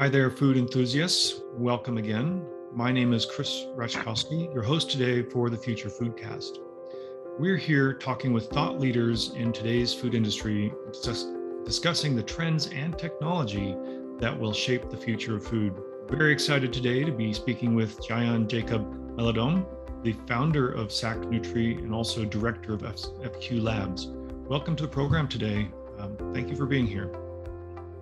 Hi there, food enthusiasts. Welcome again. My name is Chris Rachkowski, your host today for the Future Foodcast. We're here talking with thought leaders in today's food industry, discussing the trends and technology that will shape the future of food. Very excited today to be speaking with Jayan Jacob Meledom, the founder of SAC Nutri and also director of FQ Labs. Welcome to the program today. Um, thank you for being here.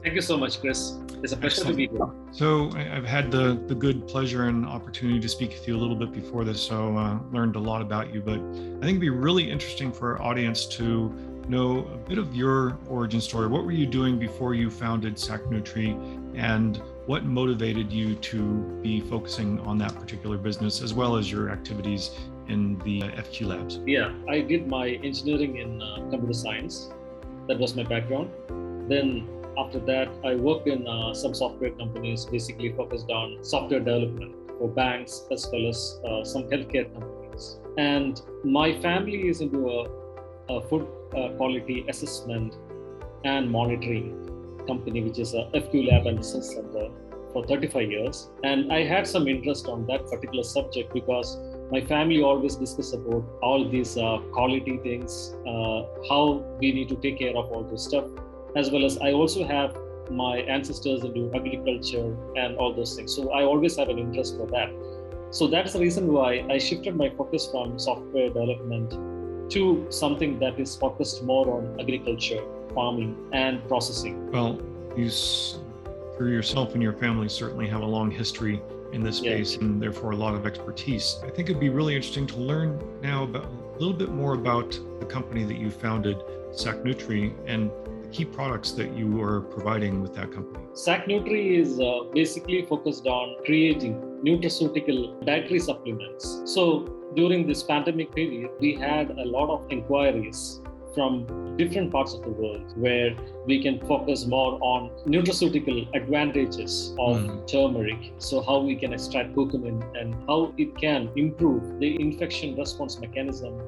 Thank you so much, Chris. It's a pleasure Excellent. to be here. So I've had the the good pleasure and opportunity to speak with you a little bit before this, so uh, learned a lot about you. But I think it'd be really interesting for our audience to know a bit of your origin story. What were you doing before you founded SAC Nutri, and what motivated you to be focusing on that particular business, as well as your activities in the FQ Labs? Yeah, I did my engineering in uh, computer science. That was my background. Then after that, I worked in uh, some software companies, basically focused on software development for banks as well as uh, some healthcare companies. And my family is into a, a food uh, quality assessment and monitoring company, which is a FQ Lab and Research Center for 35 years. And I had some interest on that particular subject because my family always discuss about all these uh, quality things, uh, how we need to take care of all this stuff as well as I also have my ancestors into agriculture and all those things. So I always have an interest for that. So that's the reason why I shifted my focus from software development to something that is focused more on agriculture, farming, and processing. Well, you, for yourself and your family, certainly have a long history in this space yeah. and therefore a lot of expertise. I think it'd be really interesting to learn now about a little bit more about the company that you founded, SacNutri, and key products that you are providing with that company? SAC Nutri is uh, basically focused on creating nutraceutical dietary supplements. So during this pandemic period, we had a lot of inquiries from different parts of the world where we can focus more on nutraceutical advantages of mm. turmeric. So, how we can extract curcumin and how it can improve the infection response mechanism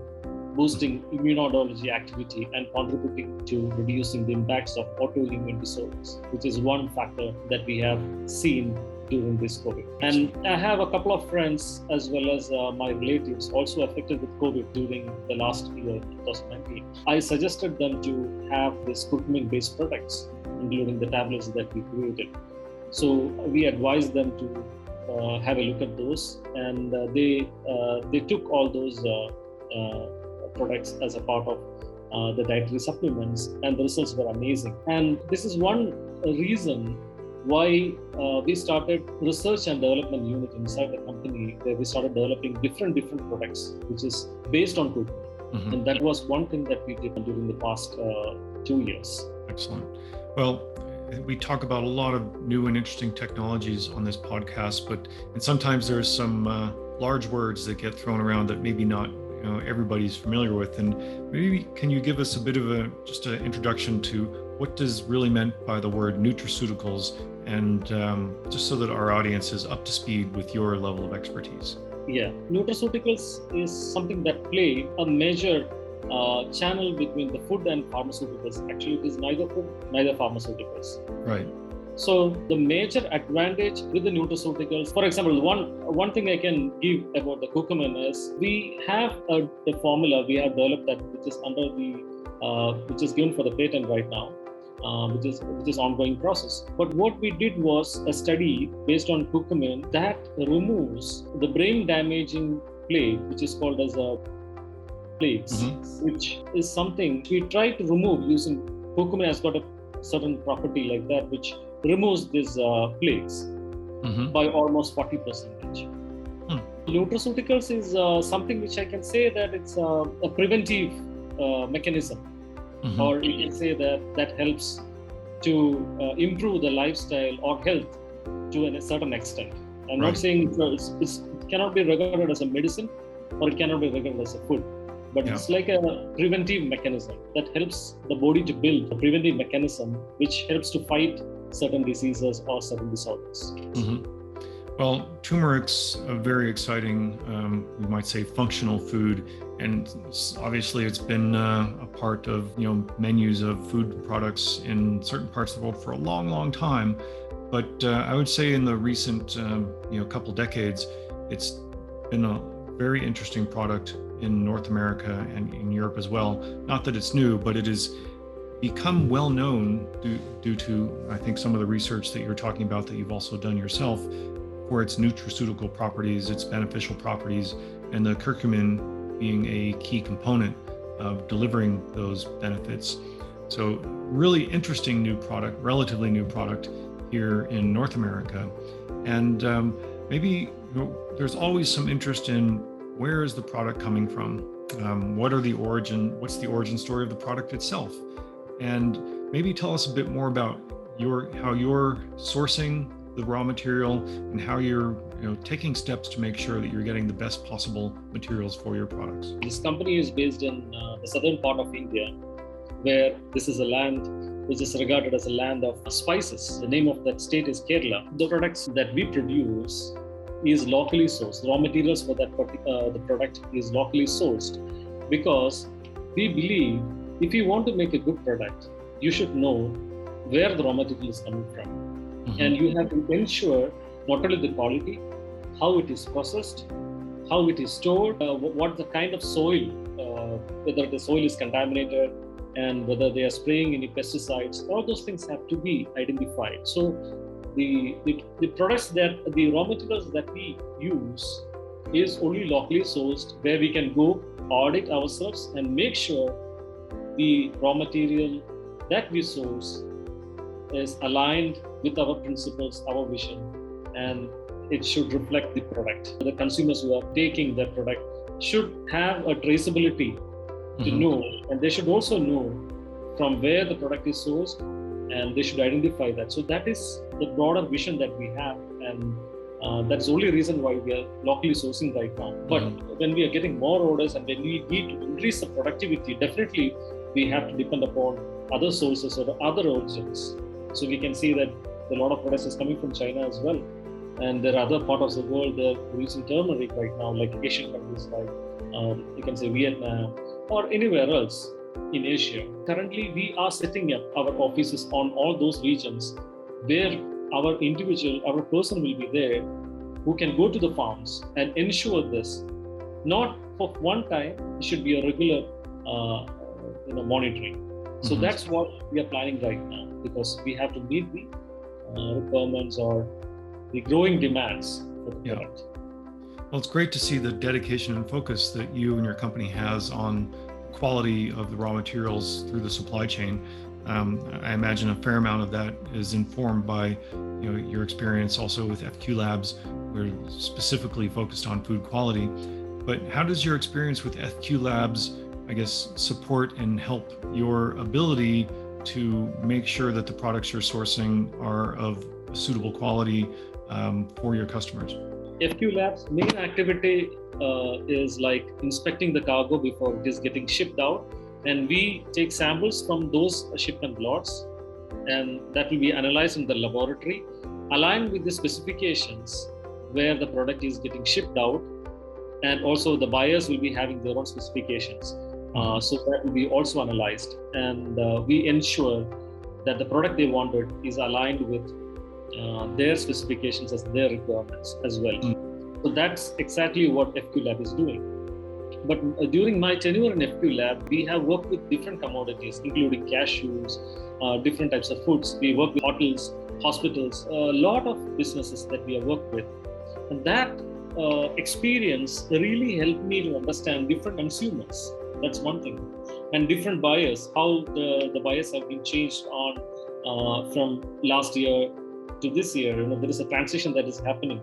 boosting immunology activity and contributing to reducing the impacts of autoimmune disorders, which is one factor that we have seen during this COVID. And I have a couple of friends as well as uh, my relatives also affected with COVID during the last year, 2019. I suggested them to have this curcumin based products, including the tablets that we created. So we advised them to uh, have a look at those, and uh, they uh, they took all those uh, uh, products as a part of uh, the dietary supplements, and the results were amazing. And this is one reason why uh, we started research and development unit inside the company where we started developing different different products which is based on curcumin mm-hmm. and that was one thing that we did during the past uh, two years excellent well we talk about a lot of new and interesting technologies on this podcast but and sometimes there's some uh, large words that get thrown around that maybe not you know everybody's familiar with. And maybe can you give us a bit of a just an introduction to what does really meant by the word nutraceuticals? And um, just so that our audience is up to speed with your level of expertise. Yeah nutraceuticals is something that play a major uh, channel between the food and pharmaceuticals. Actually it is neither food neither pharmaceuticals. Right so the major advantage with the nutraceuticals, for example, one one thing I can give about the curcumin is we have a, the formula we have developed that which is under the uh, which is given for the patent right now. Uh, which is which is ongoing process. But what we did was a study based on curcumin that removes the brain damaging plaque, which is called as a plaques, mm-hmm. which is something we try to remove using curcumin has got a certain property like that, which removes these uh, plaques mm-hmm. by almost 40 percentage. Hmm. Nutraceuticals is uh, something which I can say that it's uh, a preventive uh, mechanism, mm-hmm. or you can say that that helps to uh, improve the lifestyle or health to a certain extent. I'm right. not saying it's, it's, it cannot be regarded as a medicine or it cannot be regarded as a food but yeah. it's like a preventive mechanism that helps the body to build a preventive mechanism which helps to fight certain diseases or certain disorders. Mm-hmm. Well, turmeric's a very exciting, um, we might say, functional food, and obviously it's been uh, a part of you know menus of food products in certain parts of the world for a long, long time. But uh, I would say in the recent, um, you know, couple decades, it's been a very interesting product in North America and in Europe as well. Not that it's new, but it has become well known due, due to, I think, some of the research that you're talking about that you've also done yourself for its nutraceutical properties, its beneficial properties, and the curcumin being a key component of delivering those benefits. So, really interesting new product, relatively new product here in North America. And um, maybe you know, there's always some interest in where is the product coming from? Um, what are the origin? What's the origin story of the product itself? And maybe tell us a bit more about your how you're sourcing the raw material and how you're you know taking steps to make sure that you're getting the best possible materials for your products. This company is based in uh, the southern part of India, where this is a land which is regarded as a land of spices. The name of that state is Kerala. The products that we produce is locally sourced. The raw materials for that uh, the product is locally sourced because we believe if you want to make a good product, you should know where the raw material is coming from. Mm-hmm. And you have to ensure not only the quality, how it is processed, how it is stored, uh, what the kind of soil, uh, whether the soil is contaminated, and whether they are spraying any pesticides, all those things have to be identified. So the, the, the products that the raw materials that we use is only locally sourced where we can go audit ourselves and make sure the raw material that we source is aligned with our principles, our vision, and it should reflect the product. The consumers who are taking that product should have a traceability to mm-hmm. know, and they should also know from where the product is sourced, and they should identify that. So that is the broader vision that we have, and uh, that's the only reason why we are locally sourcing right now. But mm-hmm. when we are getting more orders and when we need to increase the productivity, definitely we have to depend upon other sources or other origins. So we can see that a lot of products is coming from China as well. And there are other parts of the world that are producing turmeric right now, like Asian countries like um, you can say Vietnam or anywhere else in Asia. Currently, we are setting up our offices on all those regions where our individual, our person will be there who can go to the farms and ensure this. Not for one time, it should be a regular uh, you know, monitoring. So mm-hmm. that's what we are planning right now because we have to meet the uh, requirements or the growing demands for the yeah. product. Well, it's great to see the dedication and focus that you and your company has on quality of the raw materials through the supply chain. Um, I imagine a fair amount of that is informed by you know, your experience also with FQ Labs, we're specifically focused on food quality. But how does your experience with FQ Labs, I guess, support and help your ability to make sure that the products you're sourcing are of suitable quality um, for your customers? FQ Labs' main activity uh, is like inspecting the cargo before it is getting shipped out, and we take samples from those shipment lots, and that will be analyzed in the laboratory, aligned with the specifications where the product is getting shipped out, and also the buyers will be having their own specifications. Uh, so that will be also analyzed, and uh, we ensure that the product they wanted is aligned with uh, their specifications as their requirements as well. Mm. So that's exactly what FQ Lab is doing. But uh, during my tenure in FQ Lab, we have worked with different commodities, including cashews, uh, different types of foods. We work with hotels, hospitals, a lot of businesses that we have worked with. And that uh, experience really helped me to understand different consumers that's one thing. And different buyers, how the, the buyers have been changed on uh, from last year to this year. You know, there is a transition that is happening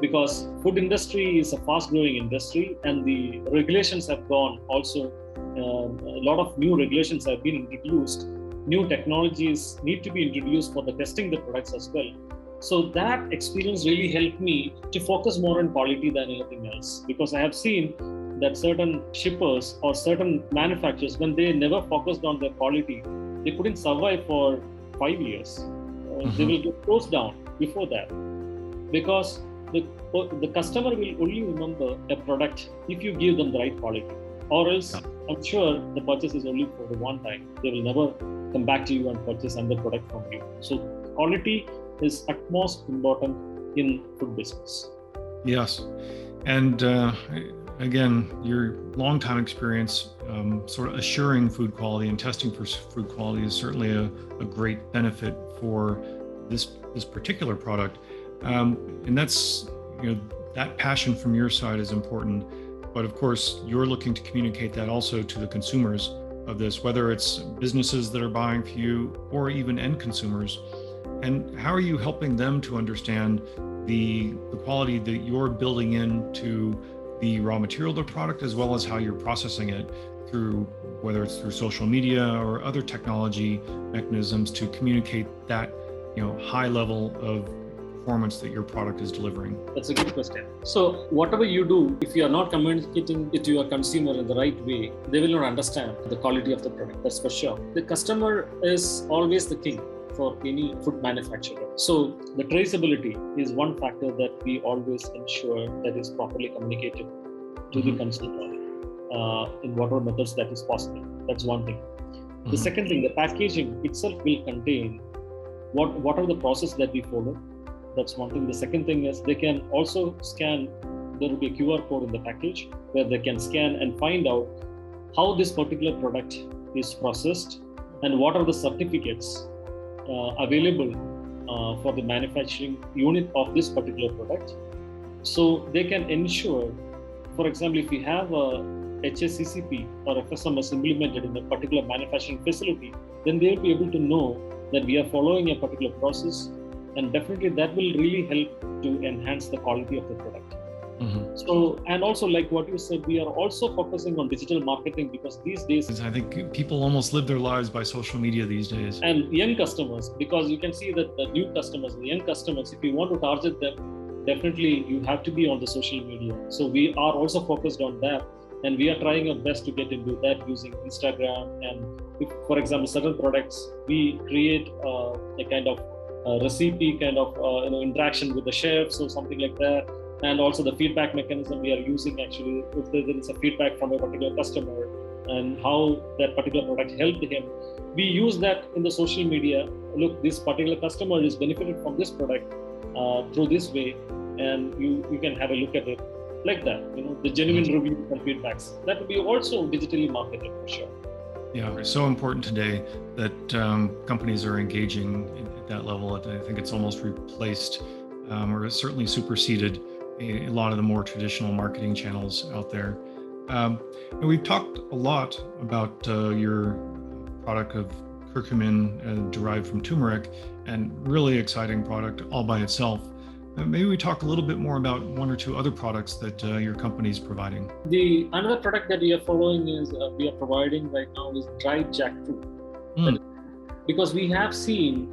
because food industry is a fast growing industry and the regulations have gone also uh, a lot of new regulations have been introduced new technologies need to be introduced for the testing the products as well so that experience really helped me to focus more on quality than anything else because i have seen that certain shippers or certain manufacturers, when they never focused on their quality, they couldn't survive for five years. Uh, mm-hmm. They will get closed down before that because the, the customer will only remember a product if you give them the right quality. Or else, I'm sure the purchase is only for the one time. They will never come back to you and purchase another product from you. So, quality is utmost important in food business. Yes. And uh, again, your long time experience um, sort of assuring food quality and testing for food quality is certainly a, a great benefit for this this particular product. Um, and that's you know that passion from your side is important. But of course, you're looking to communicate that also to the consumers of this, whether it's businesses that are buying for you or even end consumers. And how are you helping them to understand the, the quality that you're building into the raw material of the product, as well as how you're processing it through whether it's through social media or other technology mechanisms to communicate that you know high level of performance that your product is delivering? That's a good question. So, whatever you do, if you are not communicating it to your consumer in the right way, they will not understand the quality of the product. That's for sure. The customer is always the king for any food manufacturer. So, the traceability is one factor that we always ensure that is properly communicated to mm-hmm. the consumer uh, in whatever methods that is possible. That's one thing. Mm-hmm. The second thing, the packaging itself will contain what what are the process that we follow that's one thing. The second thing is they can also scan, there will be a QR code in the package where they can scan and find out how this particular product is processed and what are the certificates available uh, for the manufacturing unit of this particular product. So they can ensure, for example, if we have a HACCP or FSMS implemented in a particular manufacturing facility, then they'll be able to know that we are following a particular process and definitely that will really help to enhance the quality of the product mm-hmm. so and also like what you said we are also focusing on digital marketing because these days i think people almost live their lives by social media these days. and young customers because you can see that the new customers the young customers if you want to target them definitely you have to be on the social media. So we are also focused on that and we are trying our best to get into that using instagram. And if, for example certain products we create uh, a kind of uh, recipe kind of uh, you know interaction with the chefs or something like that and also the feedback mechanism we are using actually if there is a feedback from a particular customer and how that particular product helped him we use that in the social media look this particular customer is benefited from this product uh, through this way and you you can have a look at it like that you know the genuine mm-hmm. reviews and feedbacks that will be also digitally marketed for sure yeah it's so important today that um, companies are engaging at that level. I think it's almost replaced um, or certainly superseded a, a, lot of the more traditional marketing channels out there. Um, and we've talked a lot about uh, your product of curcumin uh, derived from turmeric and really exciting product all by itself. Uh, maybe we talk a little bit more about one or two other products that uh, your company is providing. The another product that we are following is uh, we are providing right now is dried jackfruit. Mm. Because we have seen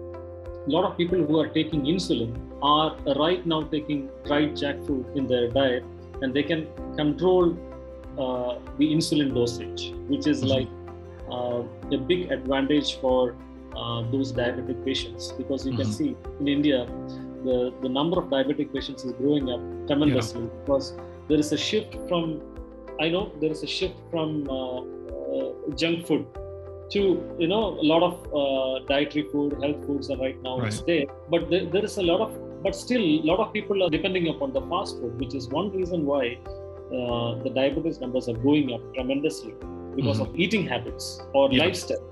a lot of people who are taking insulin are right now taking dried jackfruit in their diet and they can control uh, the insulin dosage, which is mm-hmm. like uh, a big advantage for uh, those diabetic patients because you mm-hmm. can see in India the, the number of diabetic patients is growing up tremendously yeah. because there is a shift from I know there is a shift from uh, uh, junk food to you know a lot of uh, dietary food health foods are right now right. there but there, there is a lot of but still a lot of people are depending upon the fast food which is one reason why uh, the diabetes numbers are going up tremendously because mm-hmm. of eating habits or yeah. lifestyle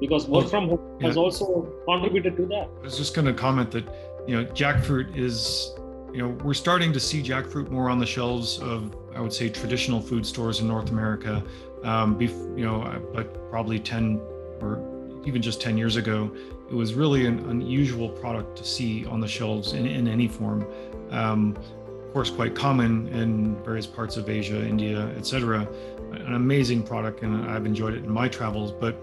because work well, from home yeah. has also contributed to that i was just going to comment that you know jackfruit is you know we're starting to see jackfruit more on the shelves of i would say traditional food stores in north america um, bef- you know, but probably 10 or even just 10 years ago, it was really an unusual product to see on the shelves in, in any form. Um, of course, quite common in various parts of Asia, India, etc. An amazing product, and I've enjoyed it in my travels. But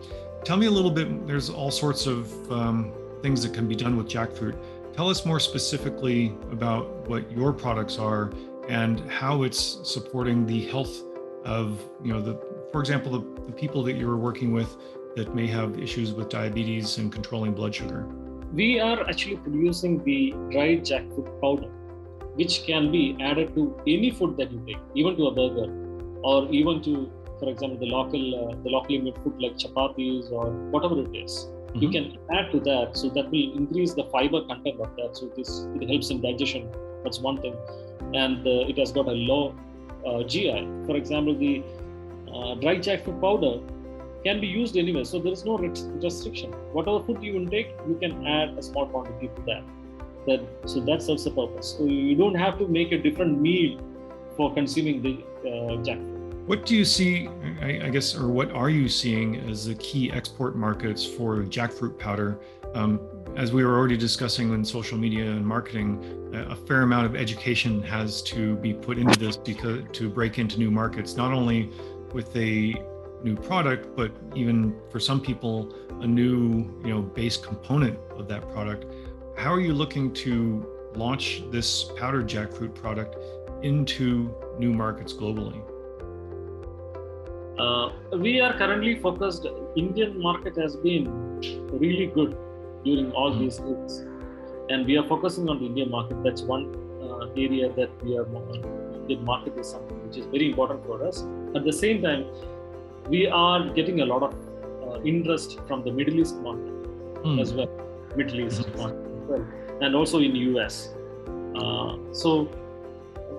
tell me a little bit. There's all sorts of um, things that can be done with jackfruit. Tell us more specifically about what your products are and how it's supporting the health of you know the for example the, the people that you're working with that may have issues with diabetes and controlling blood sugar. We are actually producing the dried jackfruit powder which can be added to any food that you take even to a burger or even to for example the local uh, the locally made food like chapatis or whatever it is. You can add to that so that will increase the fiber content of that. So this it helps in digestion. That's one thing. And uh, it has got a low uh, gi for example the uh, dry jackfruit powder can be used anywhere. So there is no restriction. Whatever food you intake you can add a small quantity to that. That so that serves the purpose. So you don't have to make a different meal for consuming the uh, jackfruit what do you see, I, guess, or what are you seeing as the key export markets for jackfruit powder? Um, as we were already discussing in social media and marketing, a fair amount of education has to be put into this because to break into new markets, not only with a new product, but even for some people, a new you know base component of that product. How are you looking to launch this powdered jackfruit product into new markets globally? Uh, we are currently focused. Indian market has been really good during all these years, and we are focusing on the Indian market. That's one uh, area that we are. Indian market is something which is very important for us. At the same time, we are getting a lot of uh, interest from the Middle East market mm. as well, Middle East mm-hmm. market as well, and also in US. Uh, so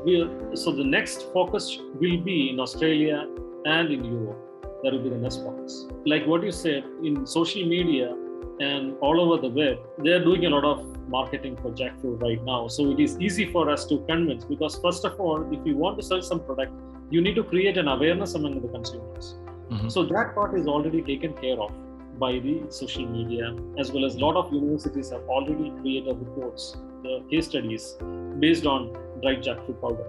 we so the next focus will be in Australia and in Europe. That will be the next focus. Like what you said, in social media and all over the web, they are doing a lot of marketing for jackfruit right now. So it is easy for us to convince because, first of all, if you want to sell some product, you need to create an awareness among the consumers. Mm-hmm. So that part is already taken care of by the social media, as well as a lot of universities have already created reports, the case studies based on dried jackfruit powder.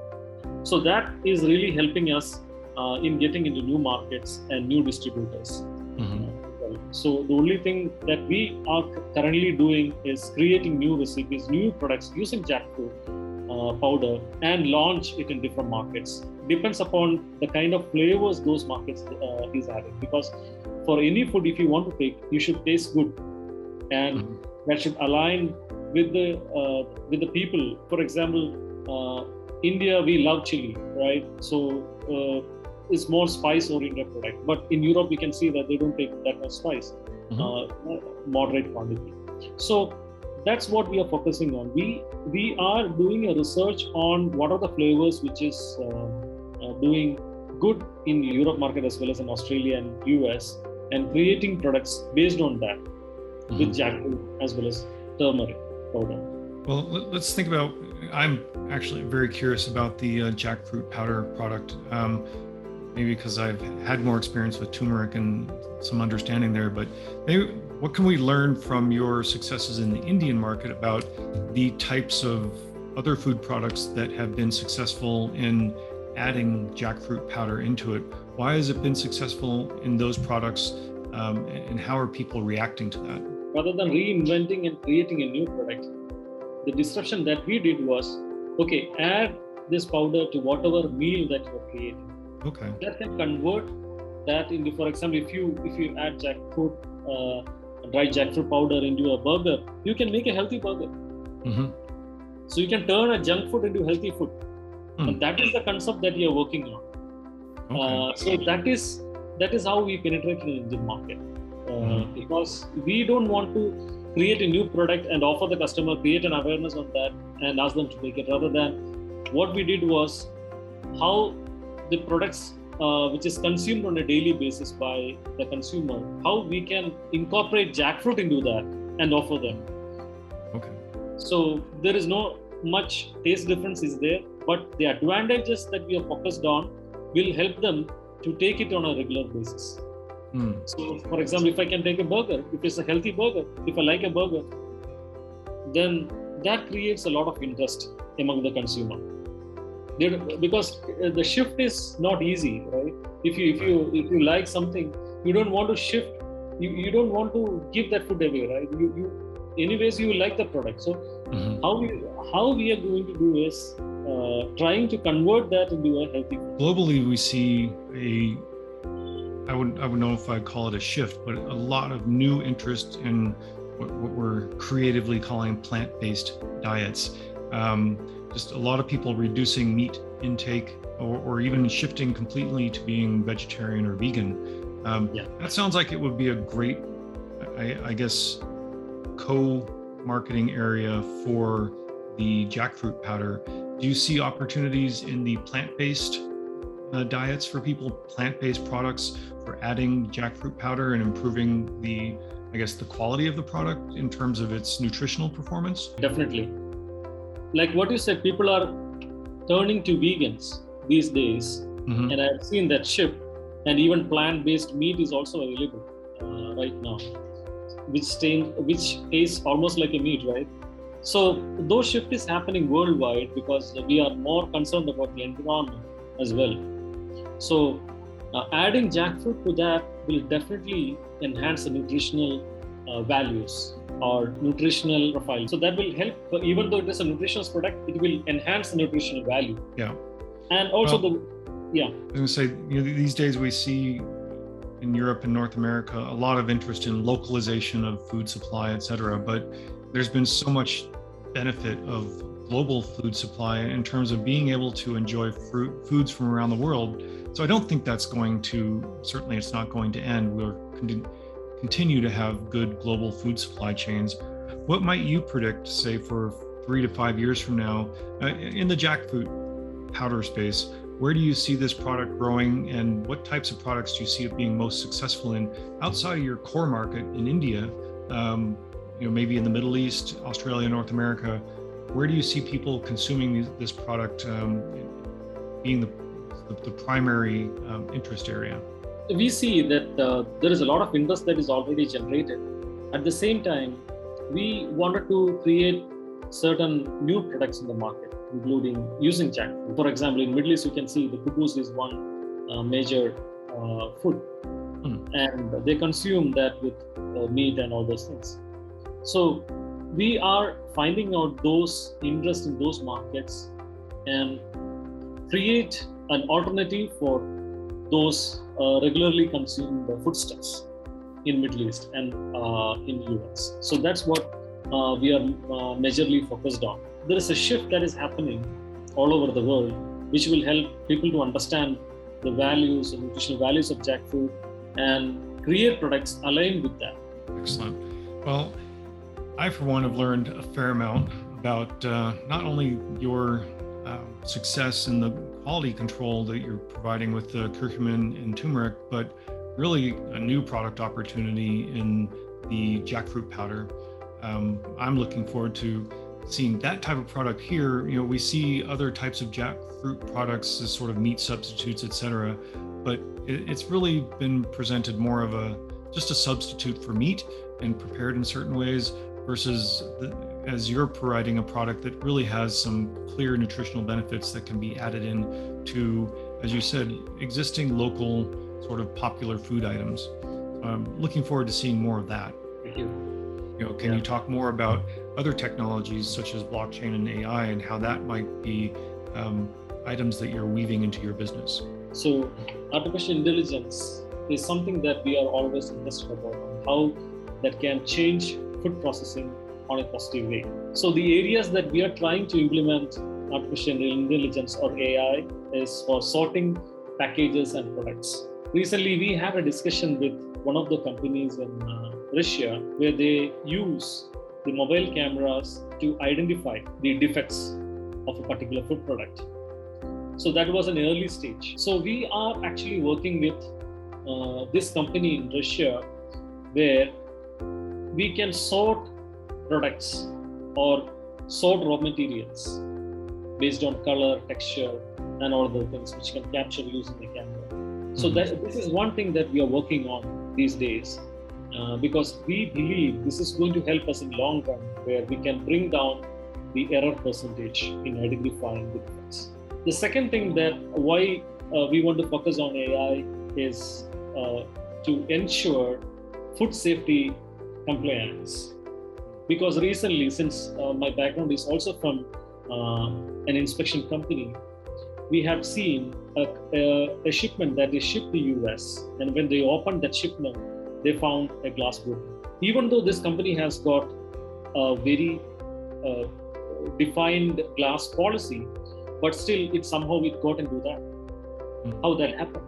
So that is really helping us uh, in getting into new markets and new distributors. Mm-hmm. So the only thing that we are currently doing is creating new recipes, new products using jackfruit uh, powder and launch it in different markets. Depends upon the kind of flavors those markets uh, is adding. Because for any food, if you want to take, you should taste good, and mm-hmm. that should align with the uh, with the people. For example, uh, India we love chili, right? So uh, is more spice oriented product but in europe we can see that they don't take that much spice mm-hmm. uh, moderate quantity so that's what we are focusing on we we are doing a research on what are the flavors which is uh, doing good in europe market as well as in australia and us and creating products based on that mm-hmm. with jackfruit as well as turmeric powder well let's think about i'm actually very curious about the uh, jackfruit powder product um, maybe because I've had more experience with turmeric and some understanding there, but maybe what can we learn from your successes in the Indian market about the types of other food products that have been successful in adding jackfruit powder into it? Why has it been successful in those products um, and how are people reacting to that? Rather than reinventing and creating a new product, the disruption that we did was okay, add this powder to whatever meal that you're creating Okay. That can convert that into, for example, if you if you add jackfruit, uh, dry jackfruit powder into a burger, you can make a healthy burger. Mm-hmm. So you can turn a junk food into healthy food, mm. and that is the concept that we are working on. Okay. Uh, so that is that is how we penetrate the Indian market, mm-hmm. because we don't want to create a new product and offer the customer create an awareness on that and ask them to take it rather than what we did was how the products uh, which is consumed on a daily basis by the consumer, how we can incorporate jackfruit into that and offer them. Okay. So there is no much taste difference is there, but the advantages that we are focused on will help them to take it on a regular basis. Mm. So, for example, if I can take a burger, if it's a healthy burger, if I like a burger, then that creates a lot of interest among the consumer. Because uh, the shift is not easy right? If you if you if you like something you don't want to shift you, you don't want to give that food away right? You, you anyways you like the product. So mm-hmm. how we how we are going to do is uh, trying to convert that into a healthy globally we see a i would i would know if i'd call it a shift but a lot of new interest in what, what we're creatively calling plant-based diets um, just a lot of people reducing meat intake or, or even shifting completely to being vegetarian or vegan. Um, yeah. That sounds like it would be a great I, I guess, co-marketing area for the jackfruit powder. Do you see opportunities in the plant-based uh, diets for people, plant-based products for adding jackfruit powder and improving the, I guess, the quality of the product in terms of its nutritional performance? Definitely. Like what you said, people are turning to vegans these days, mm-hmm. and I've seen that shift. And even plant-based meat is also available uh, right now, which stain, which tastes almost like a meat, right? So those shift is happening worldwide because we are more concerned about the environment as well. So uh, adding jackfruit to that will definitely enhance the nutritional uh, values or nutritional profile. So that will help, uh, even though it is a nutritional product, it will enhance the nutritional value. Yeah. And also well, the, yeah. I was going to say, you know, these days we see in Europe and North America a lot of interest in localization of food supply, et cetera. But there's been so much benefit of global food supply in terms of being able to enjoy fruit foods from around the world so I don't think that's going to, certainly it's not going to end. We'll continue to have good global food supply chains. What might you predict, say, for three to five years from now uh, in the jackfruit powder space? Where do you see this product growing and what types of products do you see it being most successful in outside of your core market in India? Um, you know, maybe in the Middle East, Australia, North America, where do you see people consuming this product um, being the the, the primary um, interest area? We see that uh, there is a lot of interest that is already generated. At the same time, we wanted to create certain new products in the market, including using jackfruit. For example, in Middle East, you can see the couscous is one uh, major uh, food, mm. and they consume that with uh, meat and all those things. So we are finding out those interest in those markets and create an alternative for those uh, regularly consumed foodstuffs in Middle East and uh, in US. So that's what uh, we are uh, majorly focused on. There is a shift that is happening all over the world, which will help people to understand the values and nutritional values of jackfruit and create products aligned with that. Excellent. Well, I, for one, have learned a fair amount about uh, not only your um, success in the quality control that you're providing with the curcumin and turmeric, but really a new product opportunity in the jackfruit powder. Um, I'm looking forward to seeing that type of product here. You know, we see other types of jackfruit products as sort of meat substitutes, et cetera, but it, it's really been presented more of a just a substitute for meat and prepared in certain ways versus the, as you're providing a product that really has some clear nutritional benefits that can be added in to, as you said, existing local sort of popular food items. I'm looking forward to seeing more of that. Thank you. You know, can yeah. you talk more about other technologies such as blockchain and AI and how that might be um, items that you're weaving into your business? So, artificial intelligence is something that we are always interested about and how that can change food processing on a positive way. So the areas that we are trying to implement artificial intelligence or AI is for sorting packages and products. Recently, we had a discussion with one of the companies in uh, Russia where they use the mobile cameras to identify the defects of a particular food product. So that was an early stage. So we are actually working with uh, this company in Russia where we can sort products or sort raw materials based on color, texture, and all the things which can capture using the camera. So mm-hmm. that, this is one thing that we are working on these days uh, because we believe this is going to help us in long run where we can bring down the error percentage in identifying the difference. The second thing that why uh, we want to focus on AI is uh, to ensure food safety compliance because recently since uh, my background is also from uh, an inspection company we have seen a, a, a, shipment that is shipped to us and when they opened that shipment they found a glass broken even though this company has got a very uh, defined glass policy but still it somehow it got into that mm-hmm. how that happened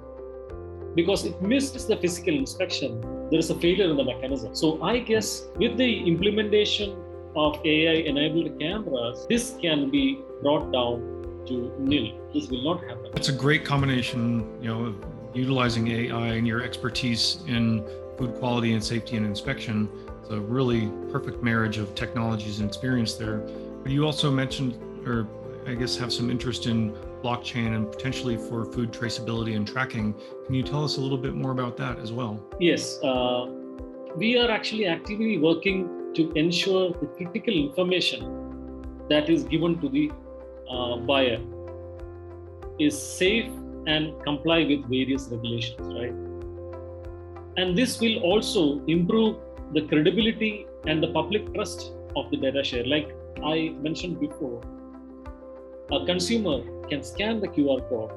because it missed the physical inspection there is a failure in the mechanism. So I guess with the implementation of AI enabled cameras, this can be brought down to nil. This will not happen. It's a great combination, you know, utilizing AI and your expertise in food quality and safety and inspection. It's a really perfect marriage of technologies and experience there. But you also mentioned, or I guess have some interest in blockchain and potentially for food traceability and tracking. Can you tell us a little bit more about that as well? Yes, uh, we are actually actively working to ensure the critical information that is given to the uh, buyer is safe and comply with various regulations, right? And this will also improve the credibility and the public trust of the data share. Like I mentioned before, a consumer can scan the QR code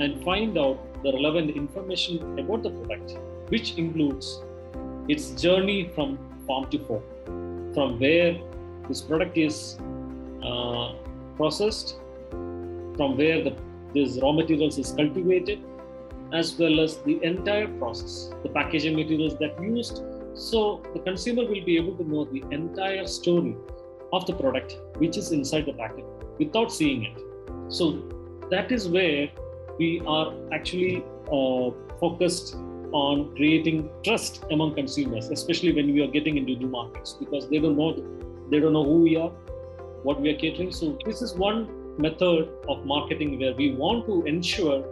and find out the relevant information about the product, which includes its journey from farm to fork, from where this product is uh, processed, from where the, this raw materials is cultivated, as well as the entire process, the packaging materials that used. So the consumer will be able to know the entire story of the product which is inside the packet without seeing it. So that is where we are actually uh, focused on creating trust among consumers, especially when we are getting into new markets, because they don't know they don't know who we are, what we are catering. So this is one method of marketing where we want to ensure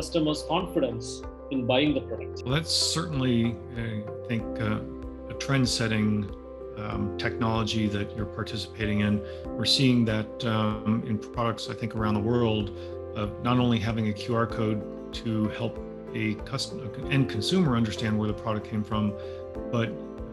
customers' confidence in buying the product. Well, that's certainly, I think, uh, a trend-setting um, technology that you're participating in. We're seeing that um, in products, I think, around the world, of not only having a QR code to help a customer, end consumer understand where the product came from, but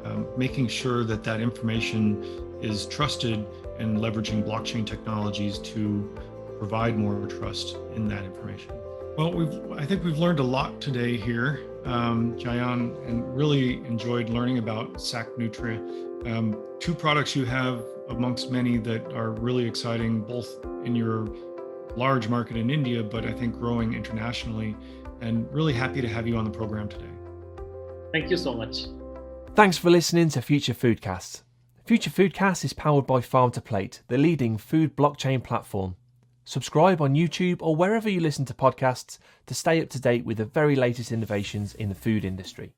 um, making sure that that information is trusted and leveraging blockchain technologies to provide more trust in that information. Well, we've, I think we've learned a lot today here, um, Jayan, and really enjoyed learning about SAC Nutria. Um, two products you have amongst many that are really exciting, both in your large market in India, but I think growing internationally. And really happy to have you on the program today. Thank you so much. Thanks for listening to Future Foodcast. Future Foodcast is powered by Farm to Plate, the leading food blockchain platform. Subscribe on YouTube or wherever you listen to podcasts to stay up to date with the very latest innovations in the food industry.